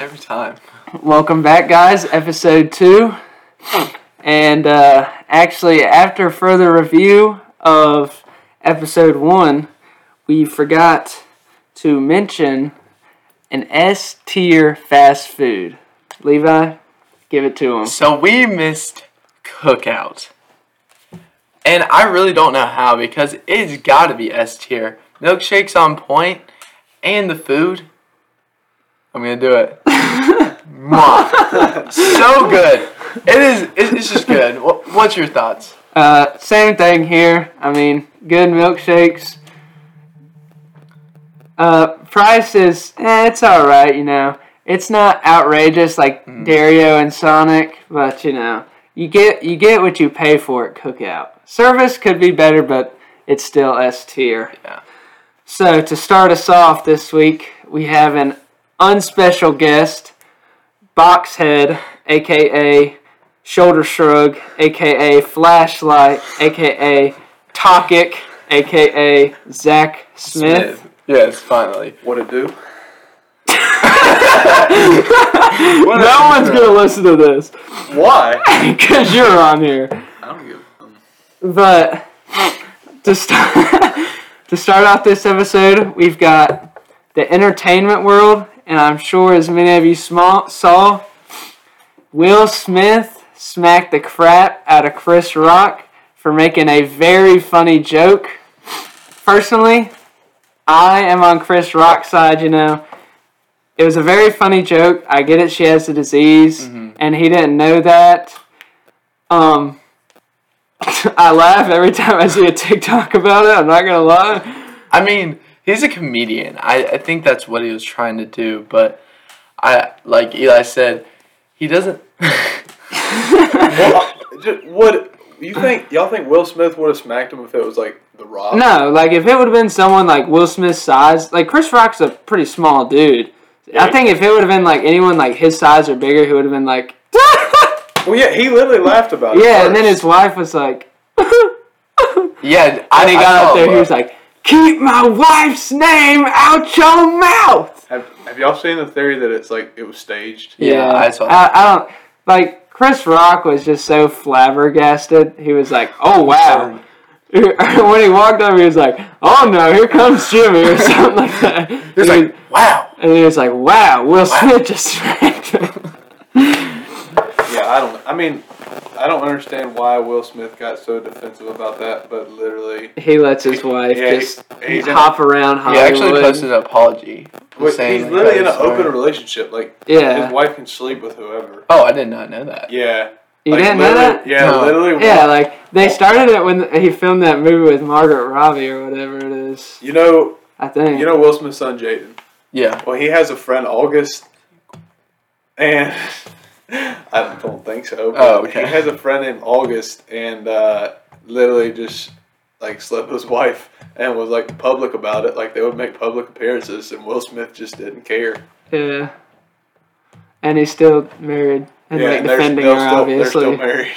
Every time. Welcome back, guys. Episode two. And uh, actually, after further review of episode one, we forgot to mention an S tier fast food. Levi, give it to him. So we missed cookout. And I really don't know how because it's got to be S tier. Milkshakes on point and the food. I'm to do it. So good. It is it's just good. What's your thoughts? Uh, same thing here. I mean, good milkshakes. Uh, price is, eh, it's alright, you know. It's not outrageous like Dario and Sonic, but you know, you get you get what you pay for at Cookout. Service could be better, but it's still S tier. Yeah. So to start us off this week, we have an unspecial guest, Boxhead, aka Shoulder Shrug, aka Flashlight, aka Tokic, aka Zach Smith. Yes, finally. What it do? No one's gonna listen to this Why? because you're on here. I don't give. Um, But to start to start off this episode, we've got the entertainment world, and I'm sure as many of you small, saw, Will Smith smacked the crap out of Chris Rock for making a very funny joke. Personally, I am on Chris Rock's side. You know, it was a very funny joke. I get it; she has the disease, and he didn't know that. Um. I laugh every time I see a TikTok about it. I'm not gonna lie. I mean, he's a comedian. I, I think that's what he was trying to do, but I like Eli said, he doesn't well, what you think? Y'all think Will Smith would have smacked him if it was like The Rock? No, like if it would have been someone like Will Smith's size, like Chris Rock's a pretty small dude. I think if it would have been like anyone like his size or bigger, he would have been like, Well, yeah, he literally laughed about it. yeah. And then his wife was like, Yeah, I, and he I got saw up there. He was like, "Keep my wife's name out your mouth." Have, have y'all seen the theory that it's like it was staged? Yeah, I saw I, I don't like Chris Rock was just so flabbergasted. He was like, "Oh wow." when he walked over, he was like, "Oh no, here comes Jimmy" or something like that. He was and, like, wow. he, and he was like, "Wow, Will Smith just smacked me." Yeah, I don't. I mean, I don't understand why Will Smith got so defensive about that, but literally, He lets his wife Yeah, he- just he's in hop around He actually posted an apology. Wait, saying he's literally in an sorry. open relationship. Like, Yeah. his wife can sleep with whoever. Oh, I did not know that. Yeah, you Like, didn't know that? Yeah, No. literally. Yeah, like they started it when he filmed that movie with Margaret Robbie or whatever it is. you know, I think. you know Will Smith's son Jaden. Yeah. Well, he has a friend August, and I don't think so. But Oh, okay. He has a friend named August, and uh, literally just like slept with his wife and was like public about it. Like they would make public appearances, and Will Smith just didn't care. Yeah. And he's still married and like and they're, defending they're her, still, obviously. they're still married.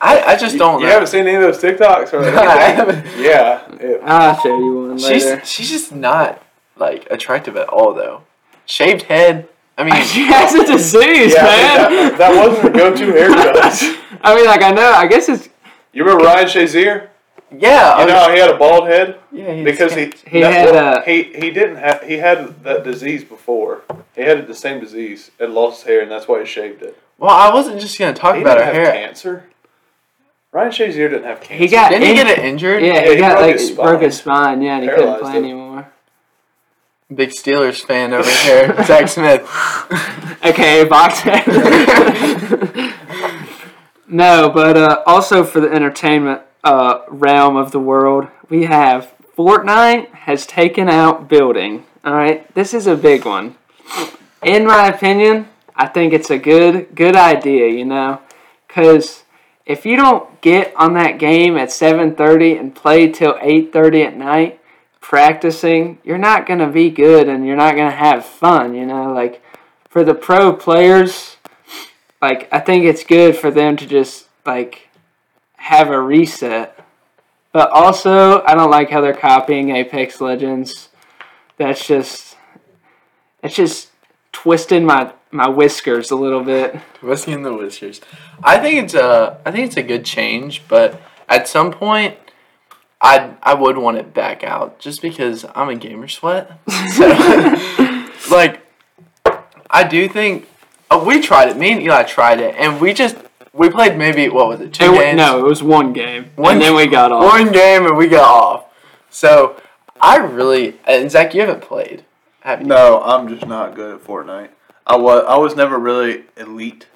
I, I just don't You know. haven't seen any of those TikToks, or I haven't. yeah. it- I'll show you one later. She's she's just not like attractive at all though. Shaved head. I mean, she has a disease, yeah, man. that, that wasn't her go-to haircut. I mean, like I know. I guess it's You remember Ryan Shazier? yeah. You know was- he had a bald head? yeah, he's because he He had, well, uh, he he didn't have he had that disease before. He had the same disease and lost his hair, and that's why he shaved it. Well, I wasn't just gonna talk He about her have hair. cancer. Ryan Shazier didn't have cancer. he got. Didn't he get it injured? Yeah, Yeah, he he got broke like his broke his spine. Yeah, and he couldn't play anymore. Big Steelers fan over here, Zach Smith. Okay, boxing. no, but uh, also for the entertainment uh, realm of the world, we have Fortnite has taken out building. All right, this is a big one. In my opinion, I think it's a good good idea. You know, because if you don't get on that game at 7:30 and play till 8:30 at night practicing, you're not going to be good and you're not going to have fun, you know? Like for the pro players, like I think it's good for them to just like have a reset. But also, I don't like how they're copying Apex Legends. that's just that's just twisting my my whiskers a little bit. In the whiskers. I think it's a I think it's a good change, but at some point I I would want it back out just because I'm a gamer sweat. So like I do think oh, we tried it. Me and Eli tried it and we just we played maybe what was it? Two It games. no, it was one game, One- and then we got off. One game and we got off. So I really and Zach, you haven't played, have you? No, I'm just not good at Fortnite. I was I was never really elite.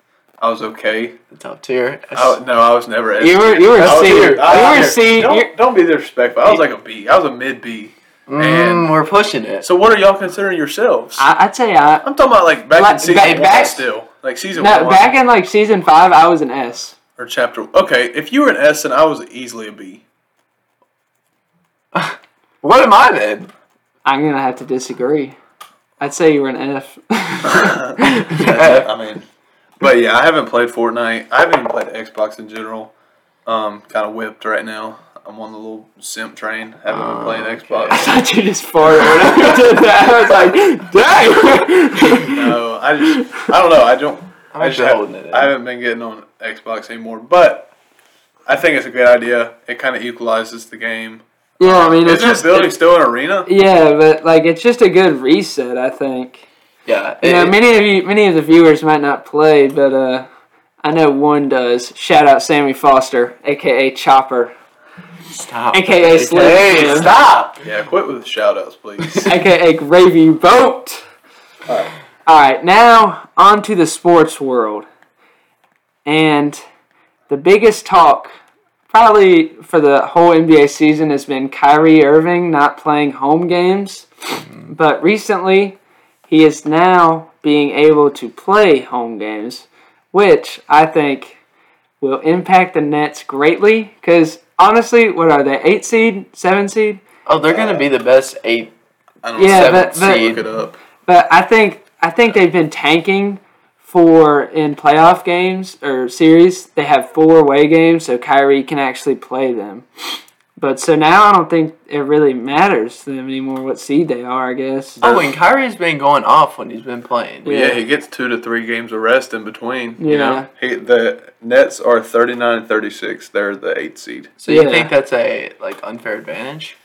I was okay. The top tier. I, no, I was never. S You were- you were I was C. either- You were here, C. Don't, don't be disrespectful. I was like a B. I was a mid B. Mm, we're pushing it. So what are y'all considering yourselves? I, I'd say I I'm talking about like back Like, in season back- one back- still, like season no one back in like season five. I was an S. or chapter. Okay, if you were an S, then I was easily a B. What am I then? I'm gonna have to disagree. I'd say you were an F. I mean, but yeah, I haven't played Fortnite. I haven't even played Xbox in general. Um, kind of whipped right now. I'm on the little simp train. Haven't been playing Oh, Xbox. I thought you just farted when you did that. I was like, dang. no, I just I don't know. I don't. I'm I just holding it. in. I haven't been getting on Xbox anymore, but I think it's a good idea. It kind of equalizes the game. Yeah, I mean, it's Isn't just this building still an arena? yeah, but like it's just a good reset. I think. Yeah. You know, many of you, many of the viewers might not play, but uh, I know one does. Shout out Sammy Foster, aka Chopper, stop. AKA Slim Hey, stop. Yeah, quit with the shout outs, please. aka Gravy Boat. Alright. All right, now on to the sports world, and the biggest talk probably for the whole NBA season has been Kyrie Irving not playing home games, but recently he is now being able to play home games, which I think will impact the Nets greatly. Because honestly, what are they? Eight seed, seven seed? Oh, they're gonna be the best eight. I don't know. Yeah, seven but, but seed. Look it up. But I think I think they've been tanking for in playoff games or series. They have four away games, so Kyrie can actually play them. But so now I don't think it really matters to them anymore what seed they are. I guess. Oh, and Kyrie's been going off when he's been playing. Well, yeah. he gets two to three games of rest in between. You Yeah. know, he, the Nets are 39 36. They're the eighth seed. So you think that's a like unfair advantage,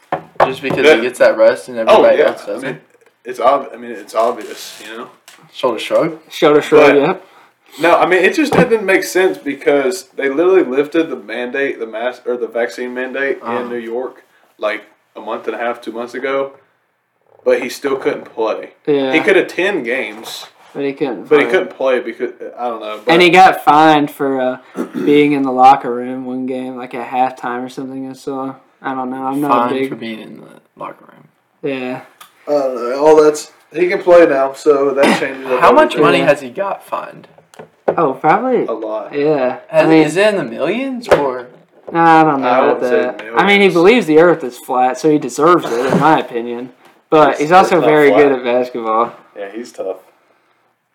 just because Yeah. he gets that rest and Oh everybody yeah, else I doesn't? mean, it's ob- I mean, it's obvious. You know. Shoulder shrug. Shoulder shrug. But- Yep. No, I mean it just didn't make sense because they literally lifted the mandate, the mass or the vaccine mandate Uh-huh. in New York like a month and a half, two months ago, but he still couldn't play. Yeah. He could attend games, but he couldn't. but he play. couldn't play because I don't know. But And he got fined for uh, being in the locker room one game, like at halftime or something. I saw. I don't know. I'm not Fine big. for being in the locker room. Yeah. I. All that's he can play now, so that changes. up How much money Yeah. has he got fined? Oh, probably. A lot. Yeah. Has, I mean, is it in the millions or? Nah, I don't know I about that. I mean, he believes the Earth is flat, so he deserves it, in my opinion. But It's- he's also it's very flat. good at basketball. Yeah, he's tough.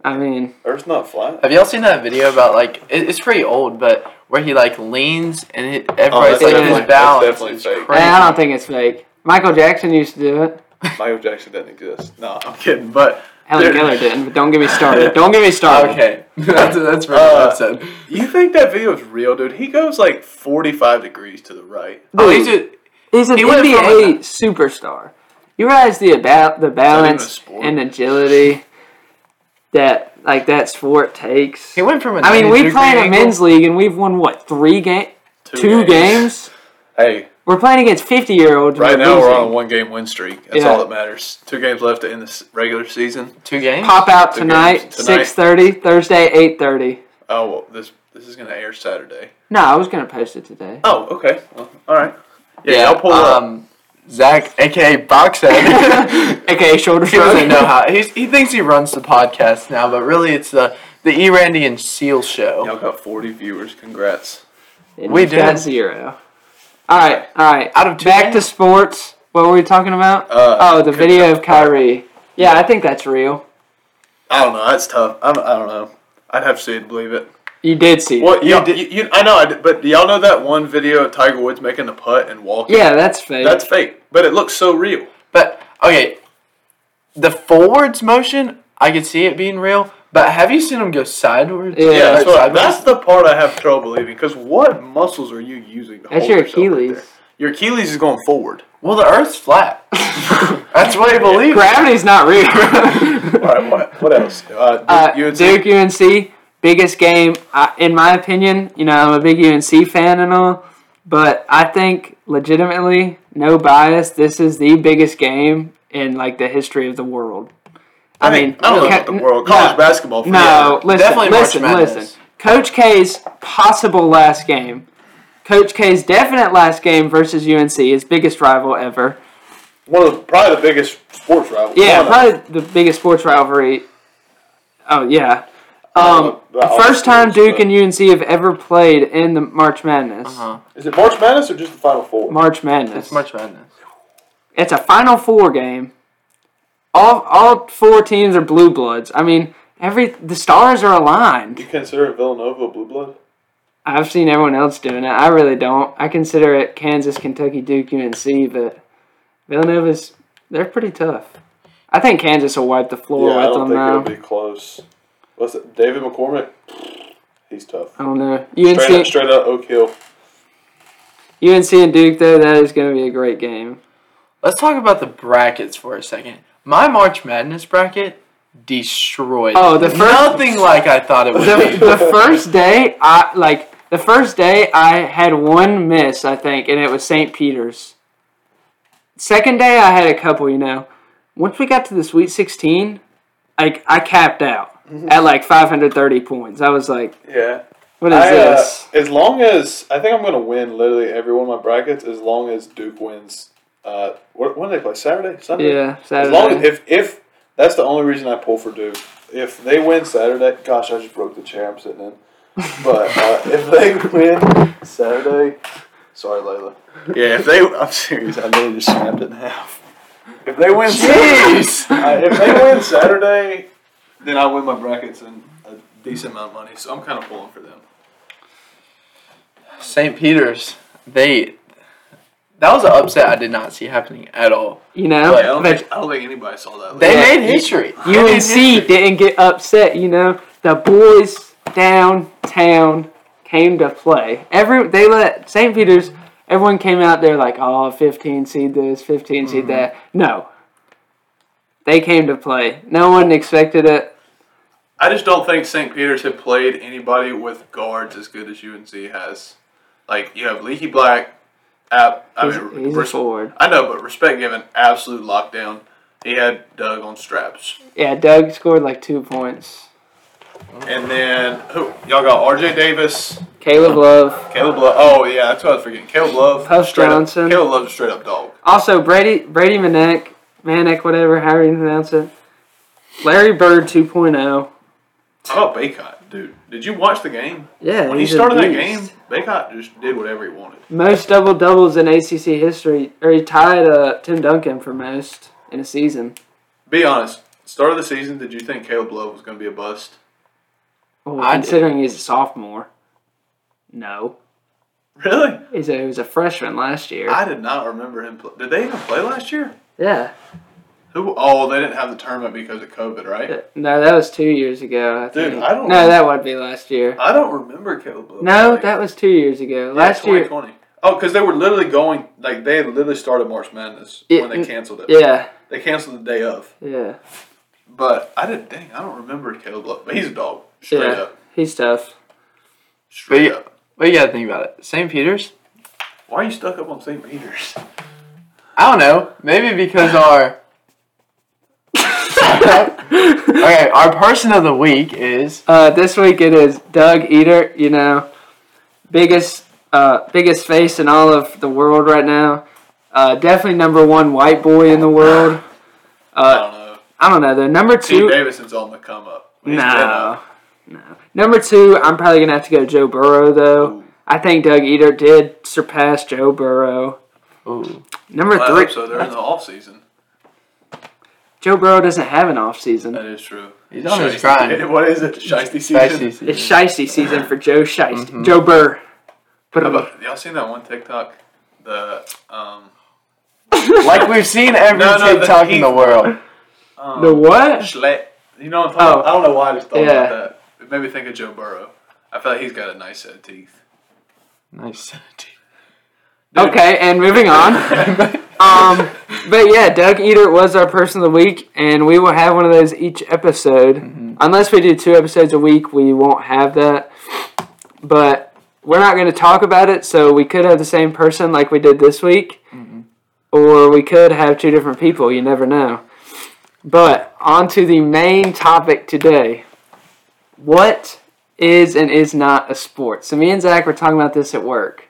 I mean, Earth's not flat. Have y'all seen that video about like it, it's pretty old, but where he like leans and it, Oh, everybody's that's like definitely- his that's balance definitely is fake. crazy. I don't think it's fake. Michael Jackson used to do it. Michael Jackson doesn't exist. No, I'm kidding. But Helen Dude. Keller didn't, but don't get me started. Don't get me started. Okay, that's that's pretty Uh, well said. you think that video is real, dude? He goes like 45 degrees to the right. Oh, he's a, He's an He went from NBA a- superstar. You realize the about the balance and agility that like that sport takes. he went from a. I mean, we play in a men's league and we've won what three game, two games. Hey, We're playing against fifty year olds. right now we're on a one game win streak. That's Yeah. all that matters. Two games left to end the regular season. two games. Pop out Two tonight, games tonight. six thirty. Thursday, eight thirty. Oh, well, this this is gonna air Saturday. No, I was gonna post it today. Oh, okay. Well, all right. Yeah, Yeah, y'all pull up. um, Zach, aka Boxhead. AKA shoulder he doesn't know how. He's, he thinks he runs the podcast now, but really it's the the E Randy and Seal show. Y'all got 40 viewers. Congrats. And We we've got did. zero. All right, all right. Out of two Back to sports. What were we talking about? Uh, oh, the video of Kyrie. Yeah, I think that's real. I don't know. That's tough. I'm, I don't know. I'd have to see it to believe it. You did see. it. Well, you, You you, you, I know, I did, but do y'all know that one video of Tiger Woods making the putt and walking? Yeah, that's fake. That's fake, but it looks so real. But okay, the forwards motion, I could see it being real. But have you seen him go sideways? Yeah, Yeah, that's, what, sideways? that's the part I have trouble believing. Because what muscles are you using? To That's hold your yourself right Achilles. there? your Achilles is going forward. Well, the Earth's flat. That's what I believe. Gravity's not real. All right, what, what else? Uh, Uh, Duke, UNC? Duke UNC, biggest game, uh, in my opinion. You know, I'm a big UNC fan and all, but I think legitimately, no bias, this is the biggest game in like the history of the world. I, mean, I don't know ca- about the world. College basketball. For No, listen, Definitely March listen, listen. Coach K's possible last game. Coach K's definite last game versus UNC, his biggest rival ever. One of the, probably the biggest sports rivals. Yeah, One of probably the biggest sports rivalry. Oh yeah. Um, Uh, the- first time obviously, Duke and UNC have ever played in the March Madness. Uh-huh. Is it March Madness or just the Final Four? March Madness. It's March Madness. It's a Final Four game. All all four teams are blue bloods. I mean, every the stars are aligned. you consider Villanova a blue blood? I've seen everyone else doing it. I really don't. I consider it Kansas, Kentucky, Duke, UNC, but Villanova's they're pretty tough. I think Kansas will wipe the floor yeah, I don't think though. it'll be close. What's it? David McCormack? He's tough. I don't know. Straight up, UNC, straight up Oak Hill. UNC and Duke though, that is going to be a great game. Let's talk about the brackets for a second. My March Madness bracket destroyed. Oh, the first- nothing like I thought it would The, the first day, I like the first day I had one miss, I think, and it was St. Peter's. Second day I had a couple, you know. Once we got to the Sweet 16, like I capped out at like 530 points. I was like, Yeah. what is I, uh, this? as long as I think I'm going to win literally every one of my brackets, as long as Duke wins. Uh, when do they play? Saturday, Sunday. Yeah, As Saturday. long as if if that's the only reason I pull for Duke. If they win Saturday, gosh, I just broke the chair I'm sitting in. But uh, if they win Saturday, sorry, Layla. Yeah, if they, I'm serious. I literally just snapped it in half. If they win, Jeez. Uh, if they win Saturday, then I win my brackets and a decent amount of money. So I'm kind of pulling for them. St. Peter's, they. That was an upset I did not see happening at all. you know, Like, I don't think I don't think anybody saw that. They Yeah. made history. They made UNC history. didn't get upset. You know, the boys downtown came to play. Every they let St. Peter's. Everyone came out there like, oh, 15 seed this, 15 seed Mm-hmm. that. No, they came to play. No one expected it. I just don't think St. Peter's had played anybody with guards as good as UNC has. Like you have Leaky Black. Ab, I He's, mean, he's res- forward. I know, but respect given, absolute lockdown. He had Doug on straps, Yeah, Doug scored like two points. and then who y'all got? R.J. Davis, Caleb Love. Caleb Love. Oh yeah, that's what I was forgetting. Caleb Love, Puff straight up- Caleb Love's a straight up dog. Also, Brady Brady Manek, Manek, whatever, however you pronounce it. Larry Bird 2.0. How about Bacot, dude? Did you watch the game? Yeah, When he started that game, Bacot just did whatever he wanted. Most double doubles in ACC history, or he tied uh, Tim Duncan for most in a season. Be honest. Start of the season, did you think Caleb Love was going to be a bust? Well, I considering he's a sophomore, no, Really? he's a, he was a freshman last year. I did not remember him. Play. Did they even play last year? yeah, Who? Oh, they didn't have the tournament because of COVID, right? Uh, no, that was two years ago. I Dude. I don't No, know. that would be last year. I don't remember Caleb Love. No, playing. that was two years ago. Yeah, last year, 2020. Oh, because they were literally going like they had literally started March Madness Yeah, when they canceled it. yeah, They canceled the day of. yeah, But I didn't. Dang, I don't remember Caleb Love. But he's a dog. Straight yeah. up. He's tough. Straight But up. But you gotta think about it. St. Peter's? Why are you stuck up on St. Peter's? I don't know. Maybe because our. okay, our person of the week is. Uh, this week it is Doug Edert. You know, biggest uh, biggest face in all of the world right now. Uh, definitely number one white boy in the world. I Uh, don't know. I don't know. The number T. two. Davidson's on the come up. He's No, no. Number two, I'm probably gonna have to go Joe Burrow though. Ooh. I think Doug Edert did surpass Joe Burrow. Ooh. Number Well, I three, hope so. They're in the off season. Joe Burrow doesn't have an off season. That is true. He's on his grind. What is it? Shiesty season. Spicy season. It's shicey season for Joe Shiesty. Mhm. Joe Burr. Put him about, y'all seen that one TikTok? The um, Like we've seen every No, no, the TikTok in the world. Um, The what? Schlett. You know what I'm talking Oh. about? I don't know why I just thought Yeah. about that. It made me think of Joe Burrow. I feel like he's got a nice set of teeth. Nice. Dude. Okay, and moving on. Um, but yeah, Doug Edert was our person of the week, and we will have one of those each episode. Mm-hmm. Unless we do two episodes a week, we won't have that. But we're not going to talk about it, so we could have the same person like we did this week, Mm-hmm. or we could have two different people. You never know. But on to the main topic today. What is and is not a sport? So me and Zach were talking about this at work.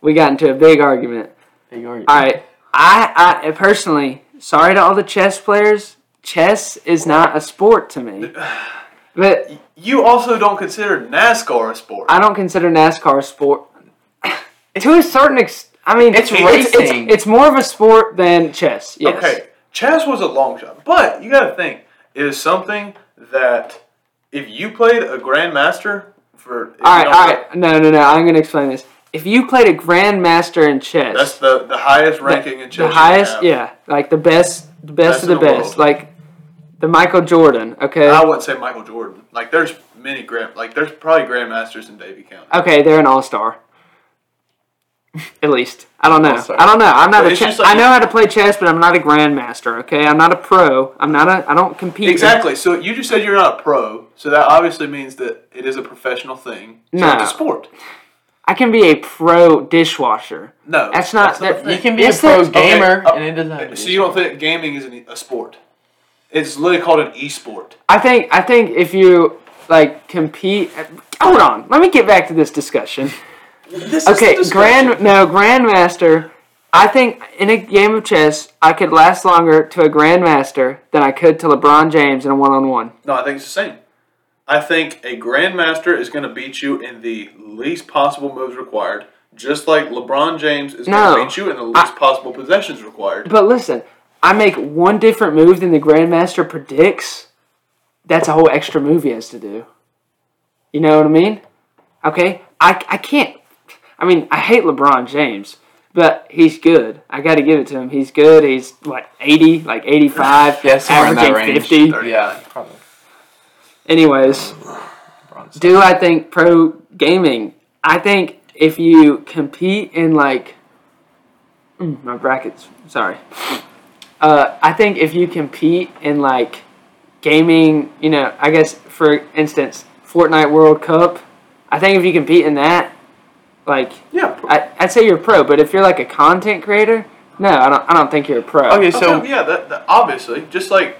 We got into a big argument. Big argument. All right, I, I personally, sorry to all the chess players. Chess is not a sport to me. But You also don't consider NASCAR a sport. I don't consider NASCAR a sport. to a certain extent, I mean, It's it's, racing. it's, it's more of a sport than chess. Yes. Okay, chess was a long shot, but you got to think it is something that if you played a grandmaster for All right, all right. No, no, no. I'm going to explain this. If you played a grandmaster in chess, that's the the highest ranking in chess. the highest, yeah, like the best, the best, Best of the the best, world. like the Michael Jordan. Okay. I wouldn't say Michael Jordan. Like there's many grand, like there's probably grandmasters in Davie County. Okay, they're an all star. At least I don't know. All-star. I don't know. I'm not But a chess. like- I know how to play chess, but I'm not a grandmaster. Okay, I'm not a pro. I'm not a. I don't compete. Exactly. So you just said you're not a pro, so that obviously means that it is a professional thing. It's No. like a sport. I can be a pro dishwasher. No, That's not- a that- You can be Yes, a pro that's- okay, gamer, uh, and it doesn't have to be So you don't think gaming is an, a sport? It's literally called an e-sport. I think. I think if you like compete. Hold on. Let me get back to this discussion. This Okay, is the grand no grandmaster. I think in a game of chess, I could last longer to a grandmaster than I could to LeBron James in a one-on-one. No, I think it's the same. I think a grandmaster is going to beat you in the least possible moves required, just like LeBron James is going to beat you in the least possible possessions required. But listen, I make one different move than the grandmaster predicts. That's a whole extra move he has to do. You know what I mean? Okay, I I can't. I mean, I hate LeBron James, but he's good. I got to give it to him. He's good. He's what eighty, like eighty-five, Yeah, somewhere averaging range. fifty. Yeah, probably. Anyways, do I think pro gaming? I think if you compete in like Mm, my brackets, sorry. Uh, I think if you compete in like gaming, you know, I guess for instance, Fortnite World Cup. I think if you compete in that, like Yeah. I, I'd say you're a pro. But if you're like a content creator, no, I don't. I don't think you're a pro. Okay, so yeah, that, that obviously, just like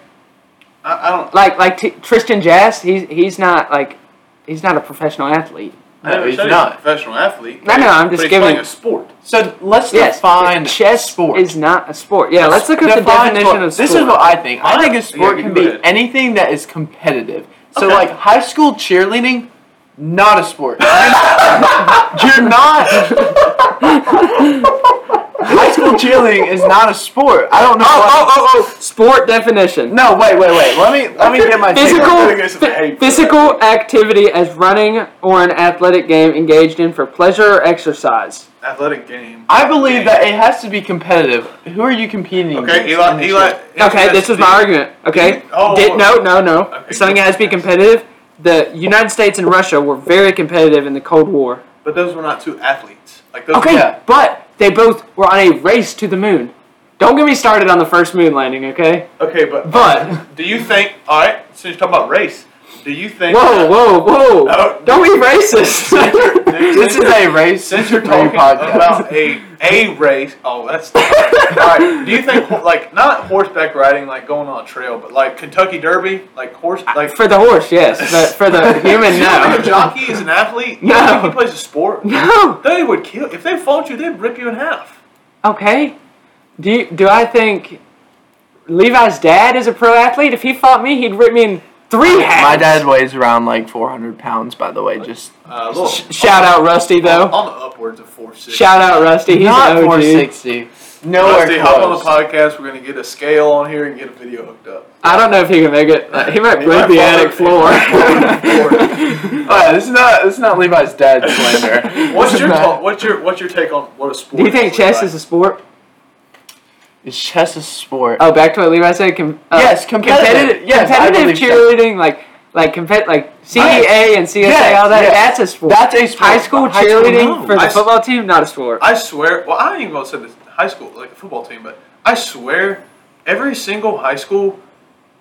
I, I don't. Like like T- Tristan Jass, he's he's not like he's not a professional athlete. I No, he's said not. a professional athlete. No, no, I'm just but he's giving- playing a sport. so let's Yes, define chess sport. is not a sport. Yeah, let's look at the definition sport. of sport. This is what I think. I think a sport you can be ahead. anything that is competitive. So Okay. like high school cheerleading, not a sport. You're not. high school cheerleading is not a sport. I don't know. oh, what- oh, oh, oh, sport definition. No, wait, wait, wait. Let me let me get my Physical, on I think it's phy- hate for physical activity as running or an athletic game engaged in for pleasure or exercise. Athletic game. I believe that it has to be competitive. Who are you competing Okay, against? Eli. Eli. Okay, this is my argument. Okay, Oh, Did, no, no, no. Okay, Something has to be competitive. The United States and Russia were very competitive in the Cold War. But those were not two athletes. Like those. Okay, Yeah. but they both were on a race to the moon. Don't get me started on the first moon landing, okay? Okay, but But- do you think? All right, so you're talking about race, do you think? Whoa, whoa, whoa! No. Don't be racist. This is a race. Since you're talking about a a race, oh that's. all right. Do you think like not horseback riding, like going on a trail, but like Kentucky Derby, like horse, like for the horse, yes, but for the human, you a jockey is an athlete? You No. think he plays a sport? No. They would kill if they fought you. They'd rip you in half. Okay. Do you, do I think Levi's dad is a pro athlete? If he fought me, he'd rip me in three halves. My dad weighs around like 400 pounds, by the way. Just Uh, little, Sh- shout out Rusty though. on the upwards of four six. Shout out Rusty. He's not an OG. 460. Nowhere Rusty, hop on the podcast. We're gonna get a scale on here and get a video hooked up. I don't know if he can make it. Uh, he might He break might the attic over. floor. Alright, this is not this is not Levi's dad slander. What's This your not- ta- what's your what's your take on what a sport? do you think is, chess Levi? is a sport? Is chess a sport? Oh, back to what Levi said. Com- uh, Yes, competitive. Yes, competitive believe so. cheerleading, like like compet like CEA and CSA, Yes, all that. yes. That's a sport. That's a sport. high school High school, cheerleading no. for the I s- football team, not a sport. I swear. Well, I ain't even gonna say this high school, like a football team, but I swear, every single high school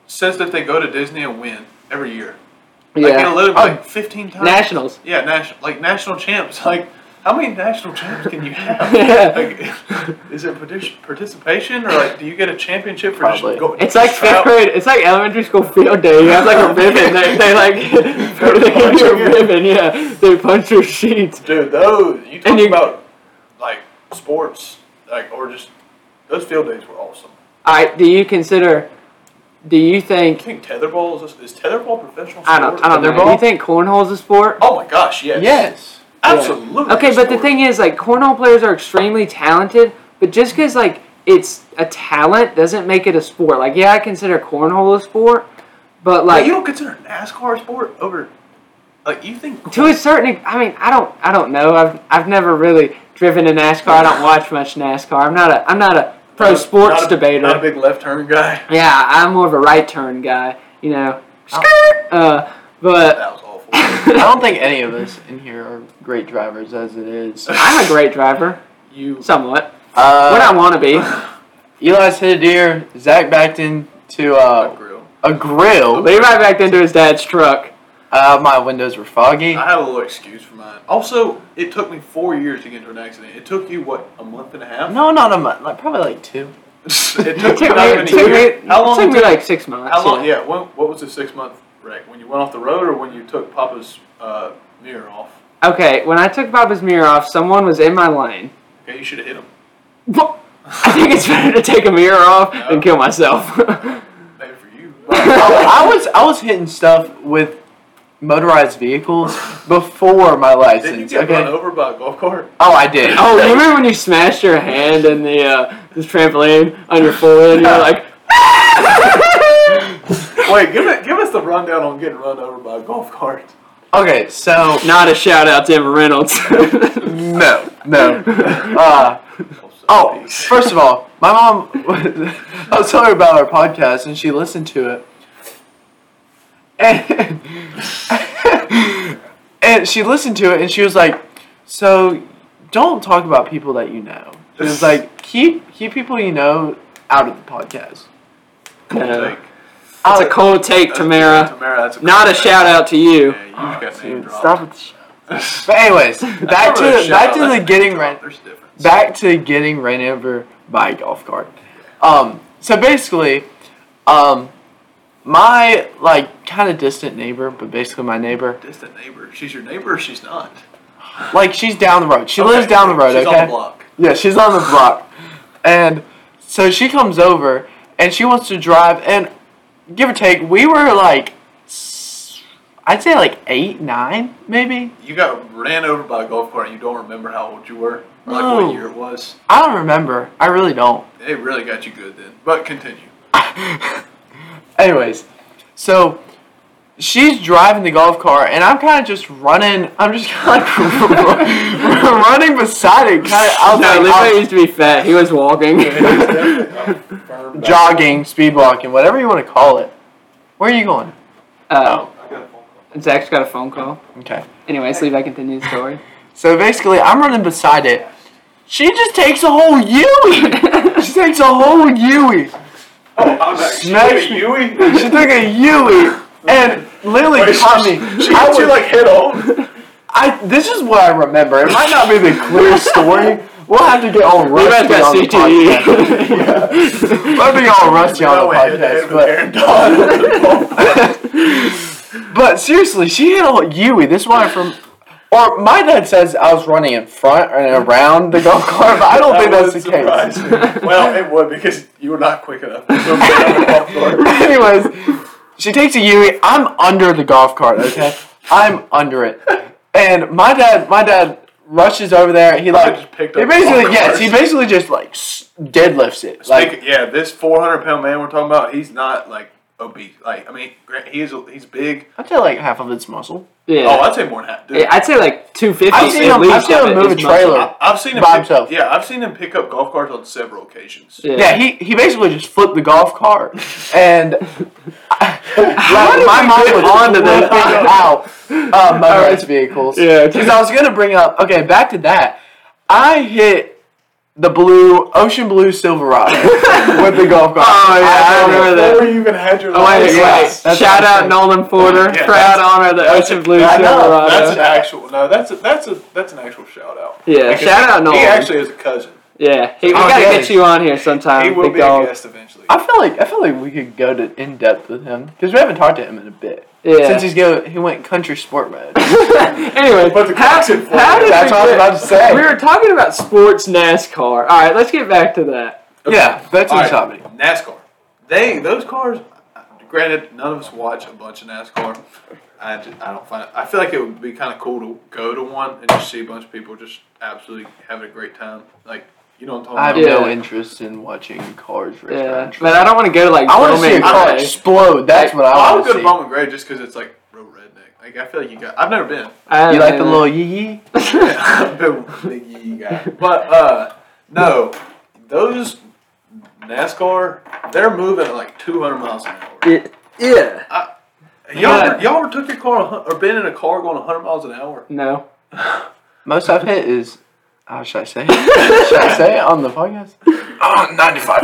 says that they go to Disney and win every year. Like, yeah, it'll literally Oh. like 15 times. nationals. Yeah, national, like national champs. Like, how many national champs can you have? Like, is it partic- participation or like, do you get a championship for Probably. just going? It's like fifth grade. It's like elementary school field day. You have like a ribbon. They, they like they give you a ribbon. Yeah, they punch your sheets. Dude, those you talk And you- about like sports, like or just those field days were awesome. I Do you consider? Do you think? I think? think tetherball is is tetherball professional sport? I don't. I don't know. Do you think cornhole's a sport? Oh my gosh, yes. Yes. Absolutely. Okay, but the thing is, like, cornhole players are extremely talented, but just because, like, it's a talent doesn't make it a sport. Like, yeah, I consider cornhole a sport, but, like like, you don't consider NASCAR a sport over like you think to a certain, I mean, I don't, I don't know. I've, I've never really driven a NASCAR. I don't watch much NASCAR. I'm not a, I'm not a pro Not sports not a, debater. Not a big left turn guy. yeah, I'm more of a right turn guy. You know, uh, but That was awful. I don't think any of us in here are great drivers as it is. I'm a great driver, you somewhat. Uh, when I want to be. Eli's hit a deer. Zach backed into uh, uh, grill. a grill. Levi backed into his dad's truck. Uh, my windows were foggy. I had a little excuse for mine. Also, it took me four years to get into an accident. It took you what a month and a half? No, not a month. Like probably like two. it It took, took me, it took me, How long? it took did me like six months. How long? yeah. Yeah. When, what was the six month wreck? When you went off the road, or when you took Papa's uh, mirror off? Okay, when I took Papa's mirror off, someone was in my lane. Okay, you should have hit him. I think it's better to take a mirror off than kill myself. Maybe for you. I, I was I was hitting stuff with motorized vehicles before my license. Did you license. get run over by a golf cart? Oh, I did. oh, you remember when you smashed your hand in the uh, this trampoline on your forehead? And You're like, Wait, give it. Give us the rundown on getting run over by a golf cart. Okay, so not a shout out to Emma Reynolds. no, no. Uh, oh, first of all, my mom. I was telling her about our podcast, and she listened to it, and and she listened to it, and she was like, "So, don't talk about people that you know." She was like, "Keep keep people you know out of the podcast." Cool take. That's a cold take, That's- Tamara. Tamara, that's a Not a cool shout out to you. Yeah, you just got name Dude, dropped. stop with the sh- But anyways, back That's not really a to shout back out, to that's the name getting drop. ran There's a difference. back to getting ran over by a golf cart. Um, so basically, um, my like kind of distant neighbor, but basically my neighbor, Distant neighbor. She's your neighbor. or She's not. like she's down the road. She Okay, lives down the road. She's okay. on the block. Yeah, she's on the block, and so she comes over and she wants to drive. And give or take, we were like, I'd say like eight, nine, maybe. You got ran over by a golf cart and you don't remember how old you were? Or like No. what year it was? I don't remember. I really don't. It really got you good then. But continue. Anyways, so she's driving the golf cart, and I'm kind of just running. I'm just kind of running beside it. Kind of, I was No, like, Levi I used to be fat. He was walking. jogging, speed walking, whatever you want to call it. Where are you going? Uh, I got a phone call. Zach's got a phone call. Okay. Anyways, Levi continue the story. So basically, I'm running beside it. She just takes a whole Yui. she takes a whole Yui. Oh, I'm back. She Smash a. Yui? She took a Yui and literally Wait, caught she, me. She I hit you was- like hit on? I this is what I remember. It might not be the clear story. We'll have to get all Levi's rusty got on the podcast. CTE. We'll have to get all rusty on No, the head to head podcast. with But, but seriously, she hit a Yui. This one from. Or my dad says I was running in front and around the golf cart, but I don't think that's the would case. surprise. Well, it would because you were not quick enough. to go get on the golf cart. Anyways, she takes a Yui. I'm under the golf cart. Okay, I'm under it, and my dad, my dad rushes over there. He like just picked he basically yes, he basically just like deadlifts it. Like Speaking, yeah, this 400 pound man we're talking about, he's not like obese. Like I mean, gra- he is he's big. I'd say like half of it's muscle. Yeah. Oh, I'd say more than half. Dude. Yeah, I'd say like 250 I've seen at him- I've seen of him move a trailer. I- I've seen him by pick, himself. Yeah, I've seen him pick up golf carts on several occasions. Yeah. Yeah, he, he basically just flipped the golf cart, and like, my we mind get was onto this? flipping out um, motorized vehicles. Yeah, because I was gonna bring up. Okay, back to that. I hit the blue ocean blue Silverado with the golf cart. Oh, yeah, I hit it. remember that. Before you even had your Oh, wait. Yeah, Shout out saying. Nolan Porter. Yeah, Proud that's- honor the that's Ocean a- Blue I know, Silverado. That's an actual no. That's a that's a that's an actual shout out. Yeah, Because shout out Nolan. He actually is a cousin. Yeah, he, we Oh, gotta yeah. get you on here sometime. he will big be dog. a guest eventually. I feel like I feel like we could go to in depth with him because we haven't talked to him in a bit. Yeah. Since he's go he went country sport mode. anyway, Put the how, in for how did That's we what I was about to say. We were talking about sports NASCAR. All right, let's get back to that. Yeah, that's All a right, topic. NASCAR. They those cars. Granted, none of us watch a bunch of NASCAR. I, just, I don't find it. I feel like it would be kind of cool to go to one and just see a bunch of people just absolutely having a great time. Like you know what I'm I have talking no interest in watching cars race Yeah, around. but I don't want to go to like I want to see a car Gray. explode. That's what I I want would to go to see. Bowman Gray just because it's like real redneck. Like I feel like you got. I've never been. I You haven't like the been little yee yee? I've been a big yee guy. But uh, no, those NASCAR, they're moving at like 200 miles an hour. there. Yeah. Y'all, Yeah. ever, y'all ever took your car a hun- or been in a car going 100 miles an hour? No. Most I've hit is. How should I say? it? should I say it on the podcast? Oh, 95.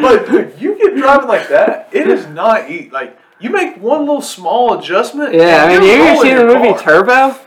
But dude, you get driving like that, it is not eat like you make one little small adjustment. Yeah, I mean, you you're ever seen the your movie car. Turbo?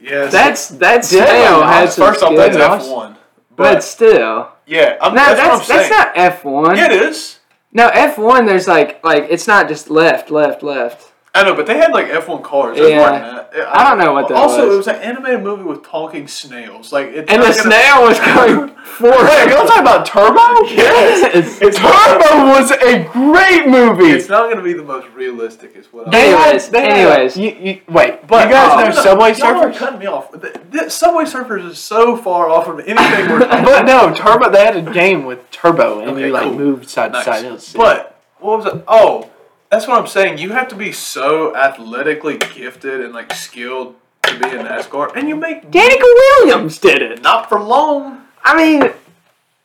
Yes. That's that Yeah, snail no, has some first off, that's skills. F one. But But still, yeah, I'm, no, that's, that's what I'm that's not F one. Yeah, it is. No, F one. There's like like it's not just left, left, left. I know, but they had like F1 cars. There's Yeah. more than that. I don't know what that also, was. it was an animated movie with talking snails. Like, it's And not the gonna- snail was going forward. Wait, you want to talk about Turbo? Yes. It's not, Turbo was a great movie. it's not going to be the most realistic, is what I'm They had- Anyways, they had- anyways. you, you, wait, But you guys uh, know no, Subway y'all are Surfers? cutting me off. The, the Subway Surfers is so far off from anything we're talking But no, Turbo. They had a game with Turbo, and Okay, you like cool. moved side Nice. to side. It was sick. But what was it? Oh, that's what I'm saying. You have to be so athletically gifted and like skilled to be in NASCAR, and you make Danica Williams did it. not for long. I mean,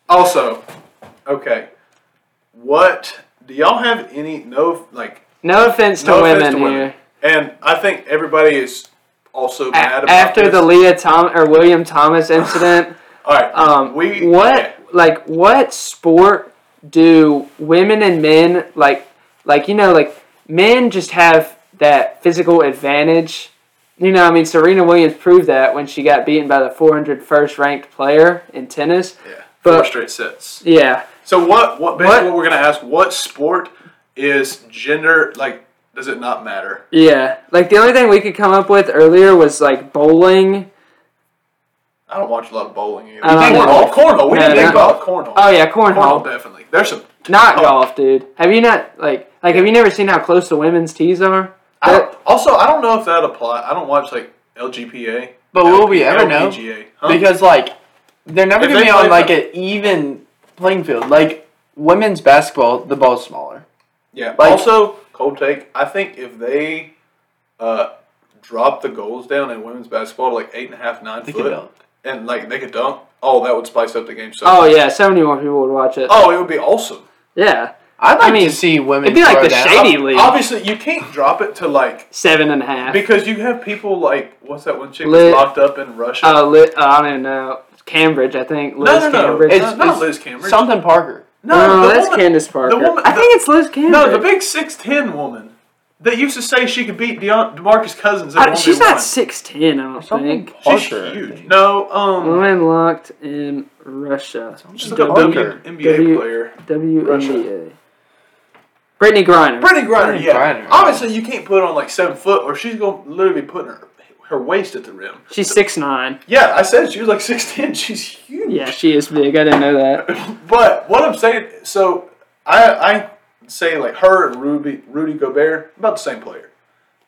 Also, okay, what do y'all have any no like? no offense to No women offense to here. And I think everybody is also A- mad about after this. the Leah Tom or William Thomas incident, All right, um, we what like what sport do women and men like like you know like men just have that physical advantage you know i mean serena williams proved that when she got beaten by the 401st ranked player in tennis Yeah, four but- straight sets. yeah So what? What basically What- what, we're gonna ask? What sport is gender like? Does it not matter? yeah like the only thing we could come up with earlier was like bowling I don't watch a lot of bowling either. I don't cornhole, know. cornhole. We Yeah, didn't think no. about cornhole. oh yeah cornhole cornhole definitely. There's some. not Oh. golf dude have you not like like have you never seen how close the women's tees are I also, I don't know if that apply. I don't watch like LGPA. But will we ever know? LPGA. Huh? Because like they're never If gonna they be on play like an even playing field. Like women's basketball, the ball's smaller. yeah. like- also, cold take. I think if they uh, drop the goals down in women's basketball to like eight and a half, nine They foot, dunk. and like they could dunk, oh, that would spice up the game. So, oh yeah so many more people would watch it oh, it would be awesome. yeah I'd like mean, to see women. it'd be like the down. shady league Obviously, you can't drop it to like seven and a half because you have people like what's that one chick Lit- that's locked up in Russia? Uh, Li- uh, I don't even know. Cambage, I think. Liz no, no, no. Cambage. It's It's- not Liz Cambage. Something Parker. no, no, that's woman, Candace Parker. woman- I the- think it's Liz Cambage. No, the big six ten woman that used to say she could beat Deon- Demarcus Cousins. I- she's not six ten. I don't Something think. She's Parker. huge. No, um, Women locked in Russia. just look up Parker. WNBA player. WNBA. Brittney Griner. Brittney Griner, Brittney yeah. Griner. Obviously, you can't put on like seven foot, or she's gonna literally be putting her her waist at the rim. She's six nine. Yeah, I said she was like six ten. She's huge. Yeah, she is big. I didn't know that. But what I'm saying, so I I say like her and Ruby Rudy Gobert about the same player.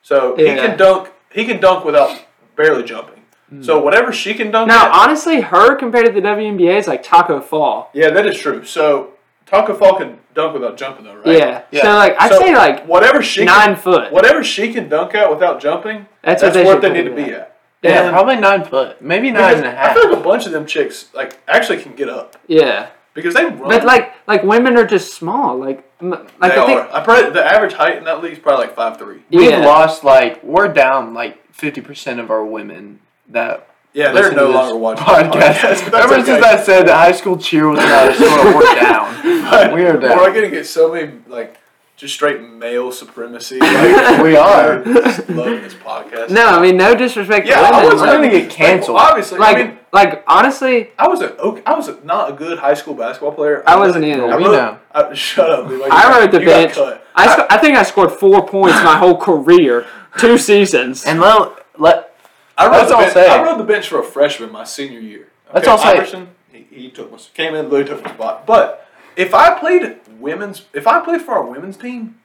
So he can dunk. He can dunk without barely jumping. So hmm. whatever she can dunk. Now, at- honestly, her compared to the WNBA is like Tacko Fall. yeah, that is true. So Tacko Fall can dunk without jumping though, right? Yeah. Yeah. So like I'd So, say like whatever she nine can, foot. whatever she can dunk at without jumping, That's that's, what they they need to be at. at. Yeah, Yeah. probably nine foot, maybe nine and a half. Because and a I half. feel like a bunch of them chicks like actually can get up Yeah. because they run. But like like women are just small. Like like they I think are. I probably the average height in that league is probably like five three. We've yeah. lost like we're down like fifty percent of our women that Yeah, they're no longer watching podcast. but Ever okay. since I said that high school cheer was not a sport, we're down. But We are down. We're gonna get so many like just straight male supremacy. Like, We are. loving this podcast. no, I mean no disrespect Yeah, to I women. was We're gonna get canceled. Like, obviously, like, I mean, like honestly, I was a okay, I was a, not a good high school basketball player. I wasn't either. I We wrote, know. I, shut up, Levi. You I got- rode the you got bench. cut. I, sc- I think I scored four points my whole career, two seasons. And let let I rode, That's the all bench, say. I rode the bench for a freshman my senior year. That's Okay, all say. Iverson, he, he took my, came in, literally took my spot. But if I played women's, if I played for our women's team,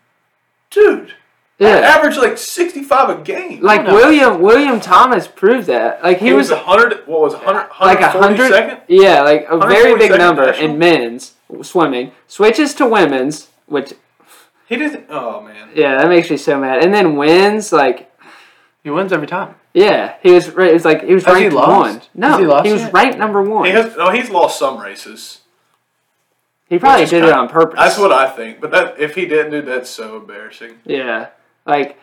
dude, I yeah, averaged like sixty five a game. like no. William William Thomas proved that. Like he, he was, was a hundred. What was a hundred? like a hundred. second. Yeah, like a very big 142nd number national? in men's swimming. Switches to women's, which He didn't. Oh man. yeah, that makes me so mad. And then wins like he wins every time. yeah, he was ra- it was like he was Has he ranked lost? one. No, Has he lost was yet? ranked number one. He He, has. No, he's lost some races. He probably did it kinda- on purpose. That's what I think. But that if he didn't, dude, that's so embarrassing. Yeah, like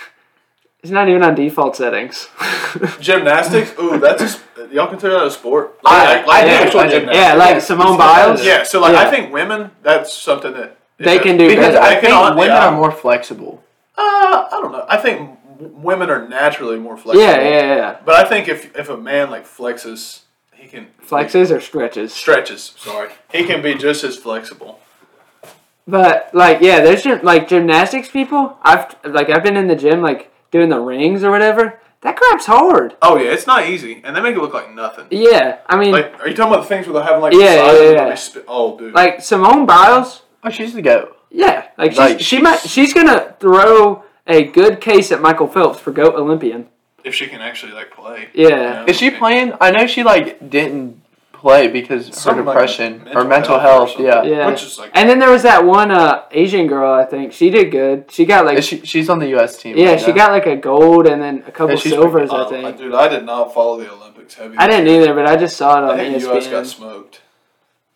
it's not even on default settings. Gymnastics. Ooh, that's a, y'all consider that a sport? I- Like, like I do, actual I gymnastics. yeah, like Simone Biles. Yeah, so like Yeah. I think women, that's something that They can do Because better. I They think on- women yeah. are more flexible. Uh, I don't know. I think w- women are naturally more flexible. Yeah, yeah, yeah. But I think if if a man like flexes, he can Flexes or stretches. stretches. Sorry, he can be just as flexible. But like, yeah, there's gym, like gymnastics people. I've like I've been in the gym like doing the rings or whatever. That crap's hard. Oh yeah, it's not easy, and they make it look like nothing. Yeah, I mean, like, Like, are you talking about the things where they're having like Yeah, yeah, yeah. they spit- Oh, dude. Like Simone Biles. Oh, she's the goat. Yeah, like, she's, Like, she might she's gonna throw a good case at Michael Phelps for goat Olympian. if she can actually like play. Yeah. You know? Is she playing? I know she like didn't play because her Something like depression mental or mental health health. something. yeah. Yeah. Which is like And then there was that one uh, Asian girl. I think she did good. She got like she, she's on the U.S. team. yeah, right she now. got like a gold and then a couple Yeah, she's silvers. I Oh, think. dude, I did not follow the Olympics heavy. I didn't either, but I just saw it on E think the U.S. got smoked.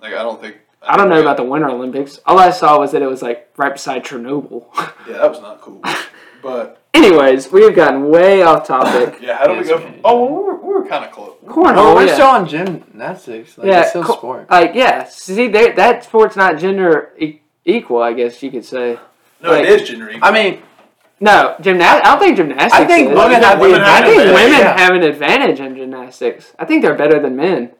Like I don't think. I don't know about the Winter Olympics. All I saw was that it was like right beside Chernobyl. Yeah, that was not cool. But Anyways, we've gotten way off topic. yeah, how do we go? From, oh, well, we were, we were kind of close. Cornhole, Well, we're yeah. still on gymnastics. Like, Yeah, it's still co- sport. like yeah. See, there, that sport's not gender e- equal. I guess you could say. No, Like- it is gender equal. I mean, No, gymnast. I don't think gymnastics. I think is. women have the Women have I think women Yeah. have an advantage in gymnastics. I think they're better than men.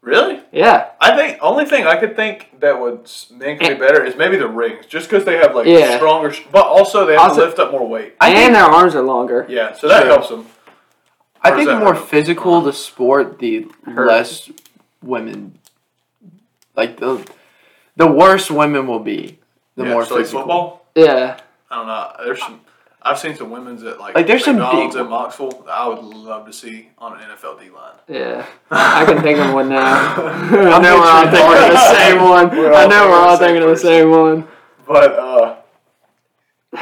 Really? Yeah. I think only thing I could think that would make me better is maybe the rings, just because they have like Yeah. stronger, but also they have Also- to lift up more weight. I and their arms are longer. Yeah, so that True. helps them. I Or think the that more hurt? physical the sport, the Hurt. less women, like the the worse women will be. The yeah, more so like physical. football. Yeah. I don't know. There's some. I've seen some women's at like Like, there's some McDonald's big- in Knoxville. that I would love to see on an NFL D line. Yeah. I can think of one now. I know we're all thinking of the same one. I know we're all thinking of the same one. But uh, yeah,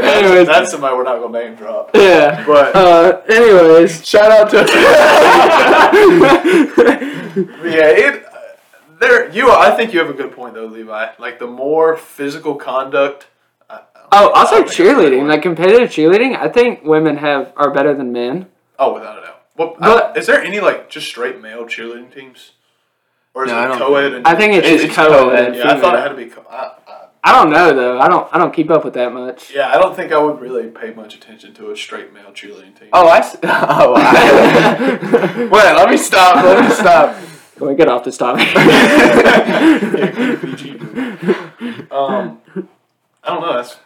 that's, Anyways. that's somebody we're not gonna name drop. Yeah. But Uh, anyways. Shout out to. yeah, it. There, you. I think you have a good point though, Levi. Like the more physical conduct. I- I Oh, don't also think it's a good cheerleading, like competitive cheerleading. I think women have are better than men. Oh, without a doubt. Well, But- I- is there any like just straight male cheerleading teams, or is No, I it don't co-ed? And I think it's It's just co-ed. co-ed. and Yeah, I thought it had to be. Co- I, I, I don't know though. I don't. I don't keep up with that much. yeah, I don't think I would really pay much attention to a straight male cheerleading team. oh, I. s- Oh, I, wait. Let me stop. Let me stop. Can we get off this topic? um, I don't know. That's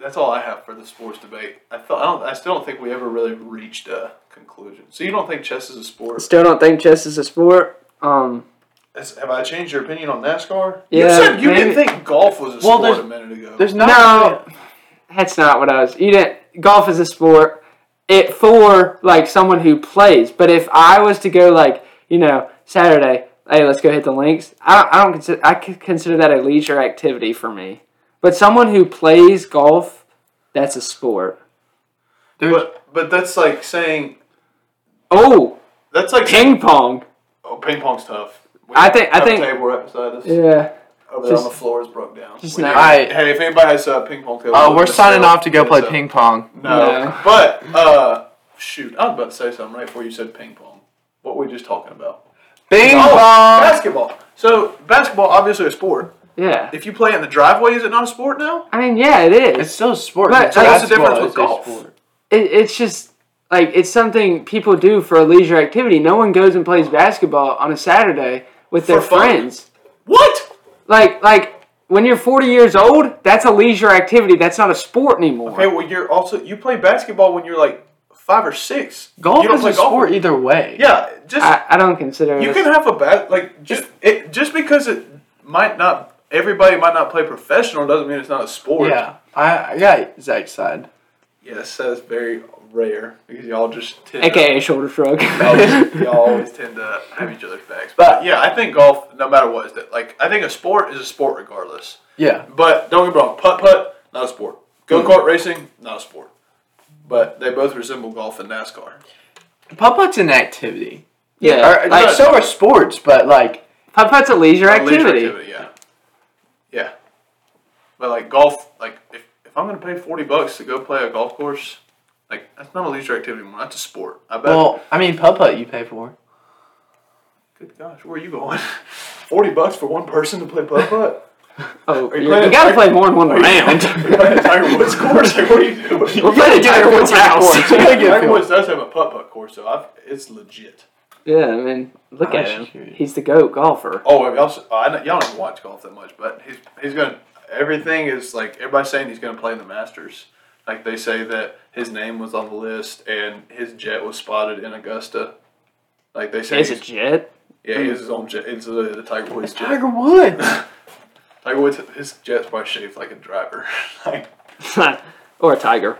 that's all I have for the sports debate. I thought I don't. I still don't think we ever really reached a conclusion. So you don't think chess is a sport? Still don't think chess is a sport. Um. Has- have I changed your opinion on NASCAR? Yeah, you said you maybe- didn't think golf was a Well, sport there's- a minute ago. There's not. No, that's not what I was. You didn't. Golf is a sport. It for like someone who plays. But if I was to go like you know Saturday, hey, let's go hit the links. I don't, I don't consider I could consider that a leisure activity for me. But someone who plays golf, that's a sport. There's, But but that's like saying Oh, that's like ping pong. oh ping pong's tough. We I think- I think- table right beside us. Yeah. Over there Just- on the floor is broke down. just We not- Hey, if anybody has a ping pong table, oh, look we're signing off to go play ping pong. No, No. but uh, shoot, I was about to say something right before you said ping pong. What were we just talking about? Ping Oh, pong. basketball. So basketball, obviously a sport. Yeah. If you play it in the driveway, is it not a sport now? I mean, yeah, it is. It's still a sport. But, but like, what's the difference with golf? it, it's just like it's something people do for a leisure activity. No one goes and plays basketball on a Saturday with their fun. friends. What? Like like when you're 40 years old, that's a leisure activity. That's not a sport anymore. Okay, well you're also you play basketball when you're like five or six. Golf you don't is a golf sport either way. Yeah, just I, I don't consider you it. can have a bad like just it just because it might not everybody might not play professional doesn't mean it's not a sport. Yeah. I, I got Zach's side. Yes, that is very rare because y'all just tend AKA shoulder shrug. to, y'all, y'all always tend to have each other's backs. But yeah, I think golf, no matter what, is that like I think a sport is a sport regardless. Yeah. But don't get me wrong, putt putt, not a sport. Go kart mm-hmm. racing, not a sport. But they both resemble golf and NASCAR. Putt putt's an activity. yeah. Or, like, so are sports, but like, putt putt's a leisure A leisure activity. yeah. Yeah. But like golf, like if, if I'm gonna pay forty bucks to go play a golf course, like that's not a leisure activity anymore. That's a sport. I bet. well, I mean, putt putt you pay for. Good gosh, where are you going? forty bucks for one person to play putt putt? Oh, you playing you gotta play more than one round. You're playing a Tiger Woods course? Like, what are you doing? We're playing Tiger Woods' house. You gotta get Tiger. Woods does have a putt putt course, so I've, it's legit. yeah, I mean, look I at him. you. He's the goat golfer. Oh, and also, oh, I y'all don't watch golf that much, but he's he's gonna. Everything is like everybody's saying he's gonna play in the Masters. Like they say that his name was on the list and his jet was spotted in Augusta. Like they say, Is he's- it jet? yeah, he has his own jet. It's literally the Tiger Woods jet. Tiger Woods. Tiger Woods, his jet's probably shaped like a driver. like or a tiger.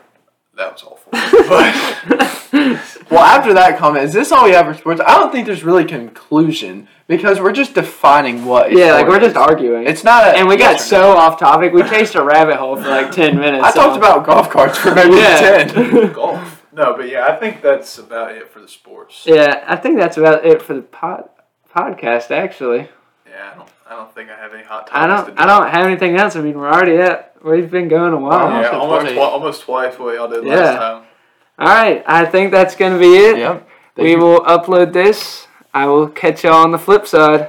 that was awful. But well, after that comment, is this all we have for sports? I don't think there's really conclusion because we're just defining what. a Yeah, like we're just arguing. It's not a. and we got yes or so off topic. We chased a rabbit hole for like 10 minutes. no. I talked about golf carts for maybe Yeah. ten. golf. No, but yeah, I think that's about it for the sports. Yeah, I think that's about it for the pod, podcast, actually. Yeah, I don't. I don't think I have any hot topics. I don't do. I don't have anything else. I mean, we're already at, we've been going a while. Oh, Yeah, so almost, twi- almost twice what y'all did Yeah. last time. All right, I think that's going to be it. Yep. Thank we you. will upload this. I will catch y'all on the flip side.